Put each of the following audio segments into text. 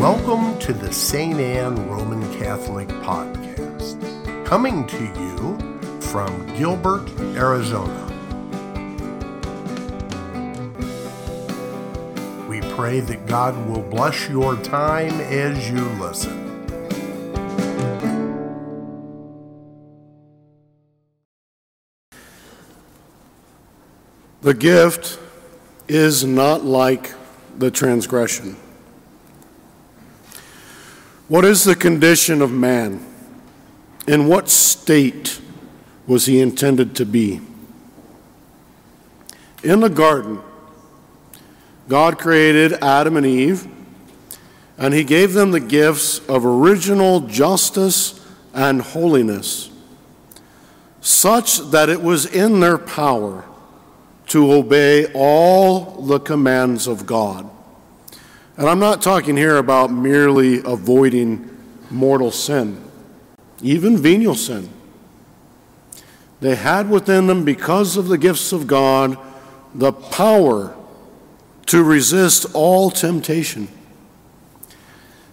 Welcome to the St. Anne Roman Catholic Podcast, coming to you from Gilbert, Arizona. We pray that God will bless your time as you listen. The gift is not like the transgression. What is the condition of man? In what state was he intended to be? In the garden, God created Adam and Eve, and he gave them the gifts of original justice and holiness, such that it was in their power to obey all the commands of God. And I'm not talking here about merely avoiding mortal sin, even venial sin. They had within them, because of the gifts of God, the power to resist all temptation.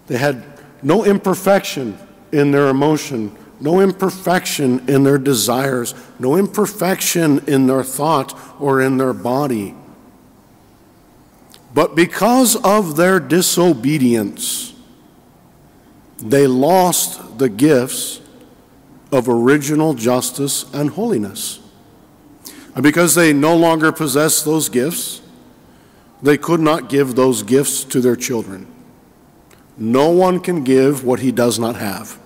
They had no imperfection in their emotion no imperfection in their desires, no imperfection in their thought or in their body. But because of their disobedience, they lost the gifts of original justice and holiness. And because they no longer possess those gifts, they could not give those gifts to their children. No one can give what he does not have.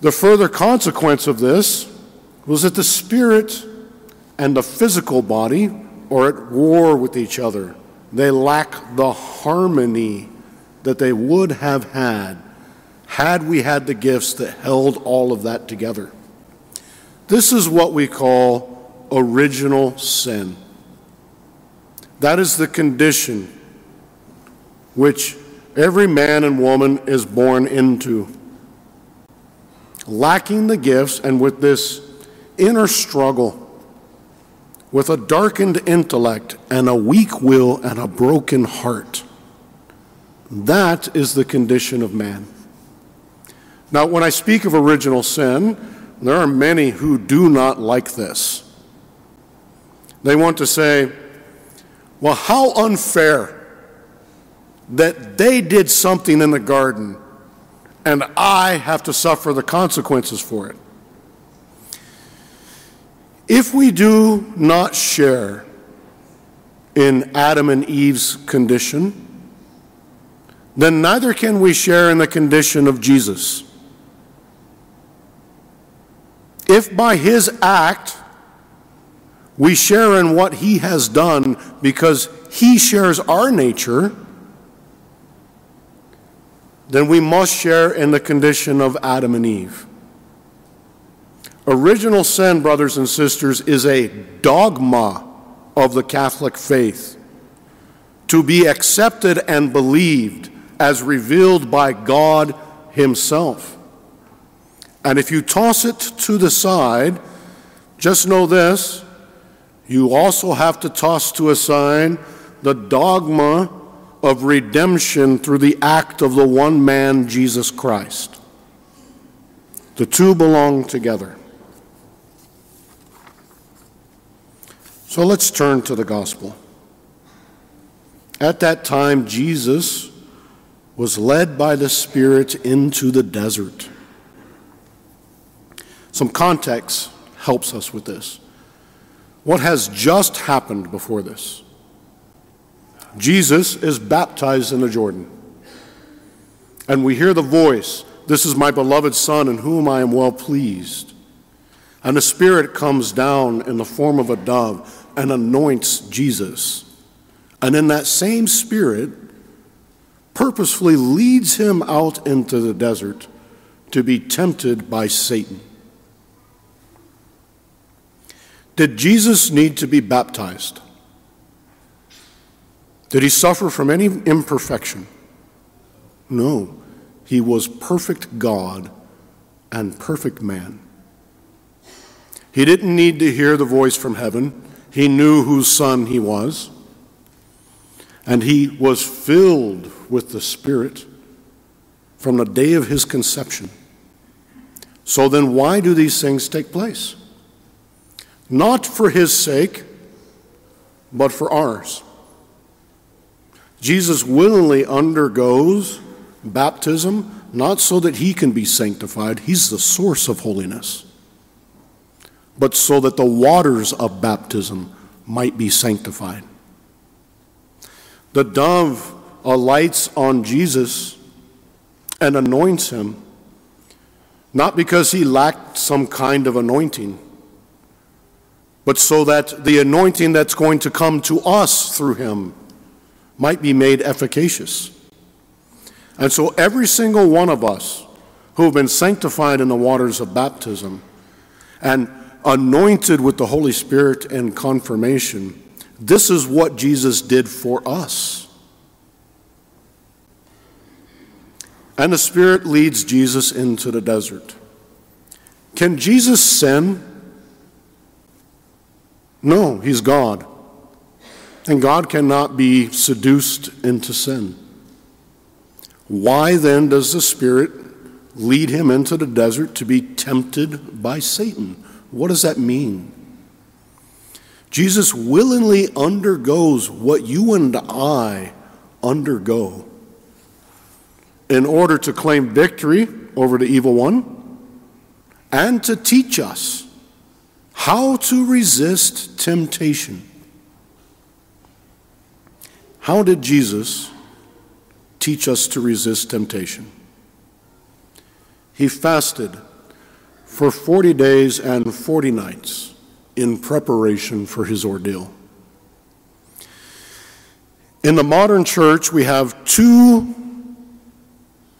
The further consequence of this was that the spirit and the physical body are at war with each other. They lack the harmony that they would have had had we had the gifts that held all of that together. This is what we call original sin. That is the condition which every man and woman is born into lacking the gifts and with this inner struggle, with a darkened intellect and a weak will and a broken heart. That is the condition of man. Now, when I speak of original sin, there are many who do not like this. They want to say, well, how unfair that they did something in the garden and I have to suffer the consequences for it. If we do not share in Adam and Eve's condition, then neither can we share in the condition of Jesus. If by his act we share in what he has done because he shares our nature, then we must share in the condition of Adam and Eve. Original sin, brothers and sisters, is a dogma of the Catholic faith to be accepted and believed as revealed by God Himself. And if you toss it to the side, just know this you also have to toss to a side the dogma of redemption through the act of the one man, Jesus Christ. The two belong together. So let's turn to the gospel. At that time, Jesus was led by the Spirit into the desert. Some context helps us with this. What has just happened before this? Jesus is baptized in the Jordan. And we hear the voice, This is my beloved Son in whom I am well pleased. And the Spirit comes down in the form of a dove and anoints Jesus. And in that same Spirit, purposefully leads him out into the desert to be tempted by Satan. Did Jesus need to be baptized? Did he suffer from any imperfection? No. He was perfect God and perfect man. He didn't need to hear the voice from heaven. He knew whose son he was. and he was filled with the Spirit from the day of his conception. So then, why do these things take place? Not for his sake, but for ours. Jesus willingly undergoes baptism, not so that he can be sanctified, he's the source of holiness, but so that the waters of baptism might be sanctified. The dove alights on Jesus and anoints him, not because he lacked some kind of anointing, but so that the anointing that's going to come to us through him might be made efficacious. And so, every single one of us who have been sanctified in the waters of baptism and anointed with the Holy Spirit and confirmation, this is what Jesus did for us. And the Spirit leads Jesus into the desert. Can Jesus sin? No, he's God. And God cannot be seduced into sin. Why then does the Spirit lead him into the desert to be tempted by Satan? What does that mean? Jesus willingly undergoes what you and I undergo in order to claim victory over the evil one and to teach us how to resist temptation. How did Jesus teach us to resist temptation? He fasted for 40 days and 40 nights in preparation for his ordeal. In the modern church, we have two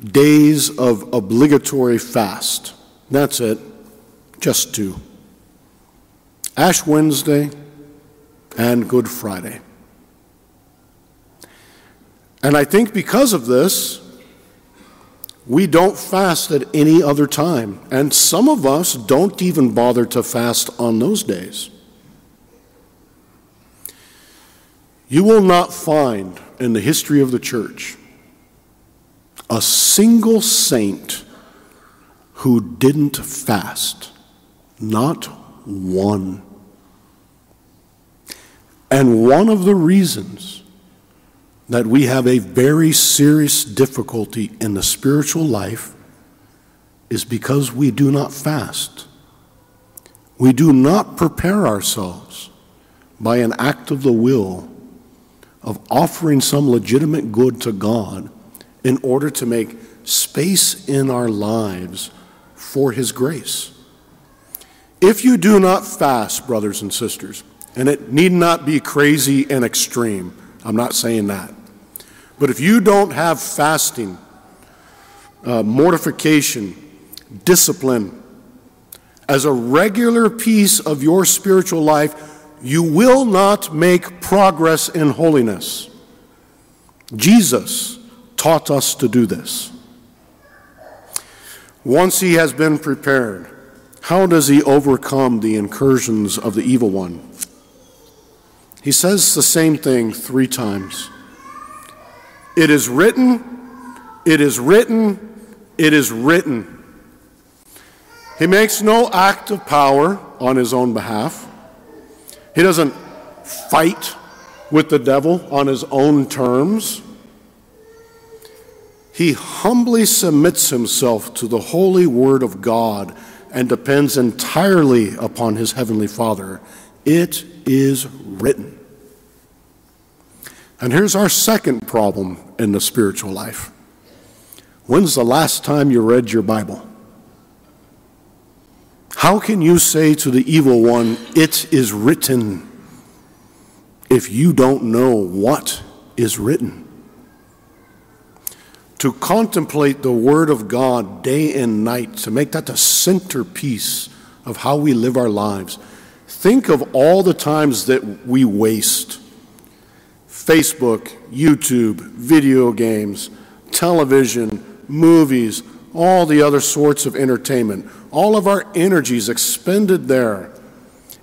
days of obligatory fast. That's it, just two Ash Wednesday and Good Friday. And I think because of this, we don't fast at any other time. And some of us don't even bother to fast on those days. You will not find in the history of the church a single saint who didn't fast. Not one. And one of the reasons that we have a very serious difficulty in the spiritual life is because we do not fast. We do not prepare ourselves by an act of the will of offering some legitimate good to God in order to make space in our lives for His grace. If you do not fast, brothers and sisters, and it need not be crazy and extreme, I'm not saying that. But if you don't have fasting, uh, mortification, discipline, as a regular piece of your spiritual life, you will not make progress in holiness. Jesus taught us to do this. Once he has been prepared, how does he overcome the incursions of the evil one? He says the same thing three times. It is written, it is written, it is written. He makes no act of power on his own behalf. He doesn't fight with the devil on his own terms. He humbly submits himself to the holy word of God and depends entirely upon his heavenly Father. It is written. And here's our second problem in the spiritual life. When's the last time you read your Bible? How can you say to the evil one, It is written, if you don't know what is written? To contemplate the Word of God day and night, to make that the centerpiece of how we live our lives. Think of all the times that we waste Facebook, YouTube, video games, television, movies, all the other sorts of entertainment. All of our energies expended there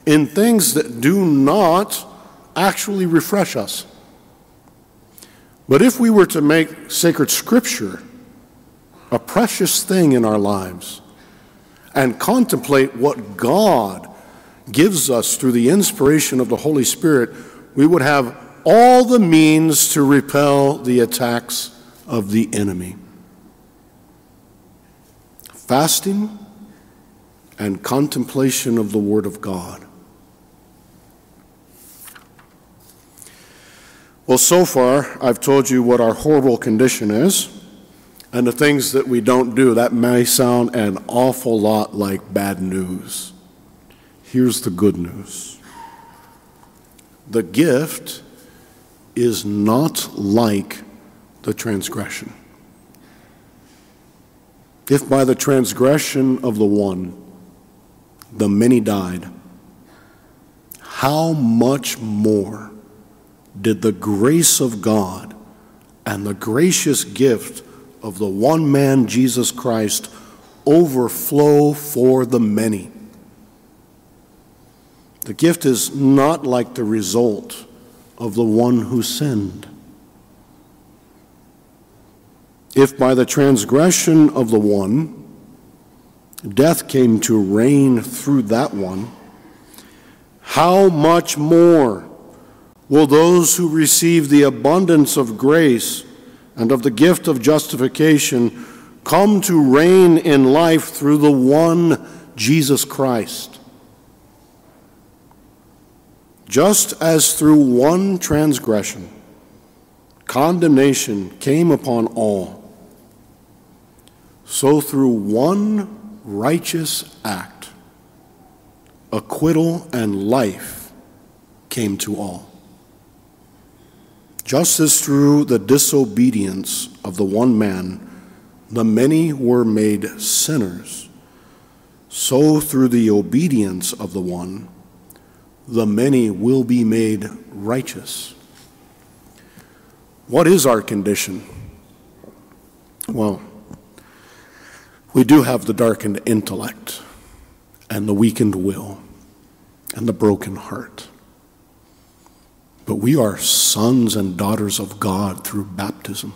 in things that do not actually refresh us. But if we were to make sacred scripture a precious thing in our lives and contemplate what God gives us through the inspiration of the Holy Spirit, we would have all the means to repel the attacks of the enemy. Fasting and contemplation of the Word of God. Well, so far, I've told you what our horrible condition is and the things that we don't do. That may sound an awful lot like bad news. Here's the good news the gift is not like the transgression. If by the transgression of the one the many died, how much more did the grace of God and the gracious gift of the one man, Jesus Christ, overflow for the many? The gift is not like the result of the one who sinned. If by the transgression of the one, death came to reign through that one, how much more will those who receive the abundance of grace and of the gift of justification come to reign in life through the one Jesus Christ? Just as through one transgression, condemnation came upon all so, through one righteous act, acquittal and life came to all. Just as through the disobedience of the one man, the many were made sinners, so through the obedience of the one, the many will be made righteous. What is our condition? Well, we do have the darkened intellect and the weakened will and the broken heart. But we are sons and daughters of God through baptism.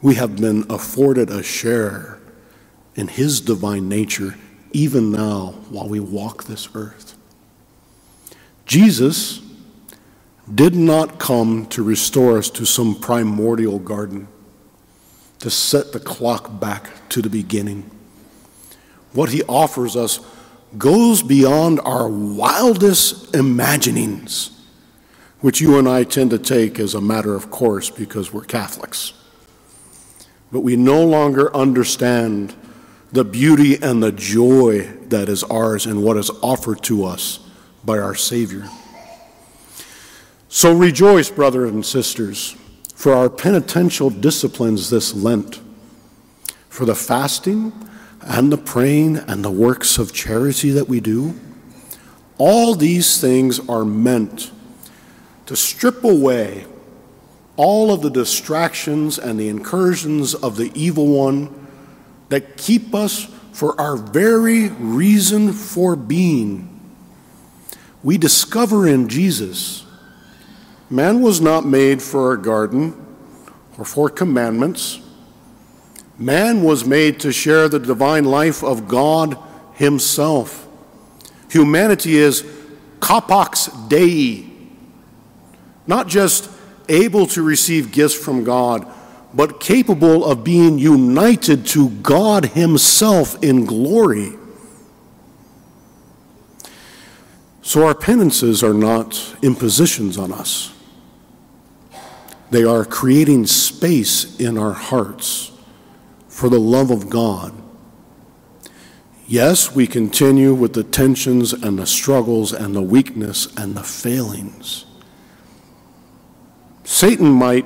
We have been afforded a share in His divine nature even now while we walk this earth. Jesus did not come to restore us to some primordial garden to set the clock back to the beginning. What he offers us goes beyond our wildest imaginings, which you and I tend to take as a matter of course because we're Catholics. But we no longer understand the beauty and the joy that is ours and what is offered to us by our Savior. So rejoice, brothers and sisters for our penitential disciplines this Lent, for the fasting and the praying and the works of charity that we do. All these things are meant to strip away all of the distractions and the incursions of the evil one that keep us for our very reason for being. We discover in Jesus Man was not made for a garden or for commandments. Man was made to share the divine life of God Himself. Humanity is capax Dei, not just able to receive gifts from God, but capable of being united to God Himself in glory. So our penances are not impositions on us. They are creating space in our hearts for the love of God. Yes, we continue with the tensions and the struggles and the weakness and the failings. Satan might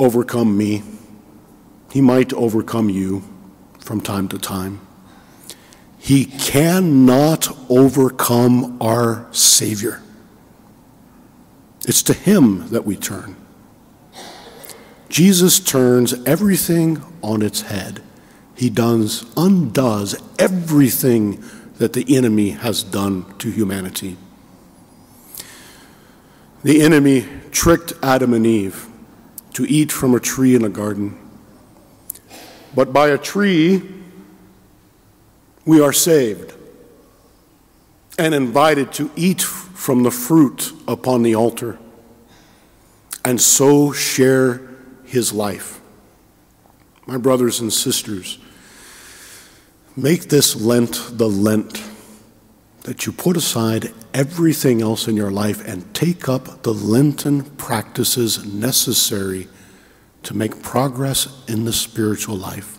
overcome me, he might overcome you from time to time. He cannot overcome our Savior. It's to Him that we turn. Jesus turns everything on its head. He does, undoes everything that the enemy has done to humanity. The enemy tricked Adam and Eve to eat from a tree in a garden. But by a tree, we are saved and invited to eat from the fruit upon the altar and so share his life. My brothers and sisters, make this Lent the Lent that you put aside everything else in your life and take up the Lenten practices necessary to make progress in the spiritual life.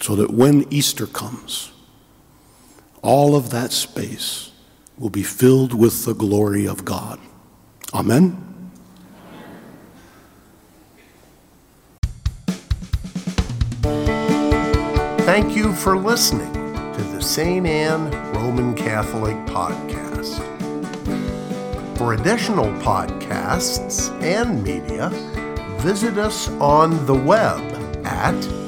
So that when Easter comes, all of that space will be filled with the glory of God. Amen. Thank you for listening to the St. Anne Roman Catholic Podcast. For additional podcasts and media, visit us on the web at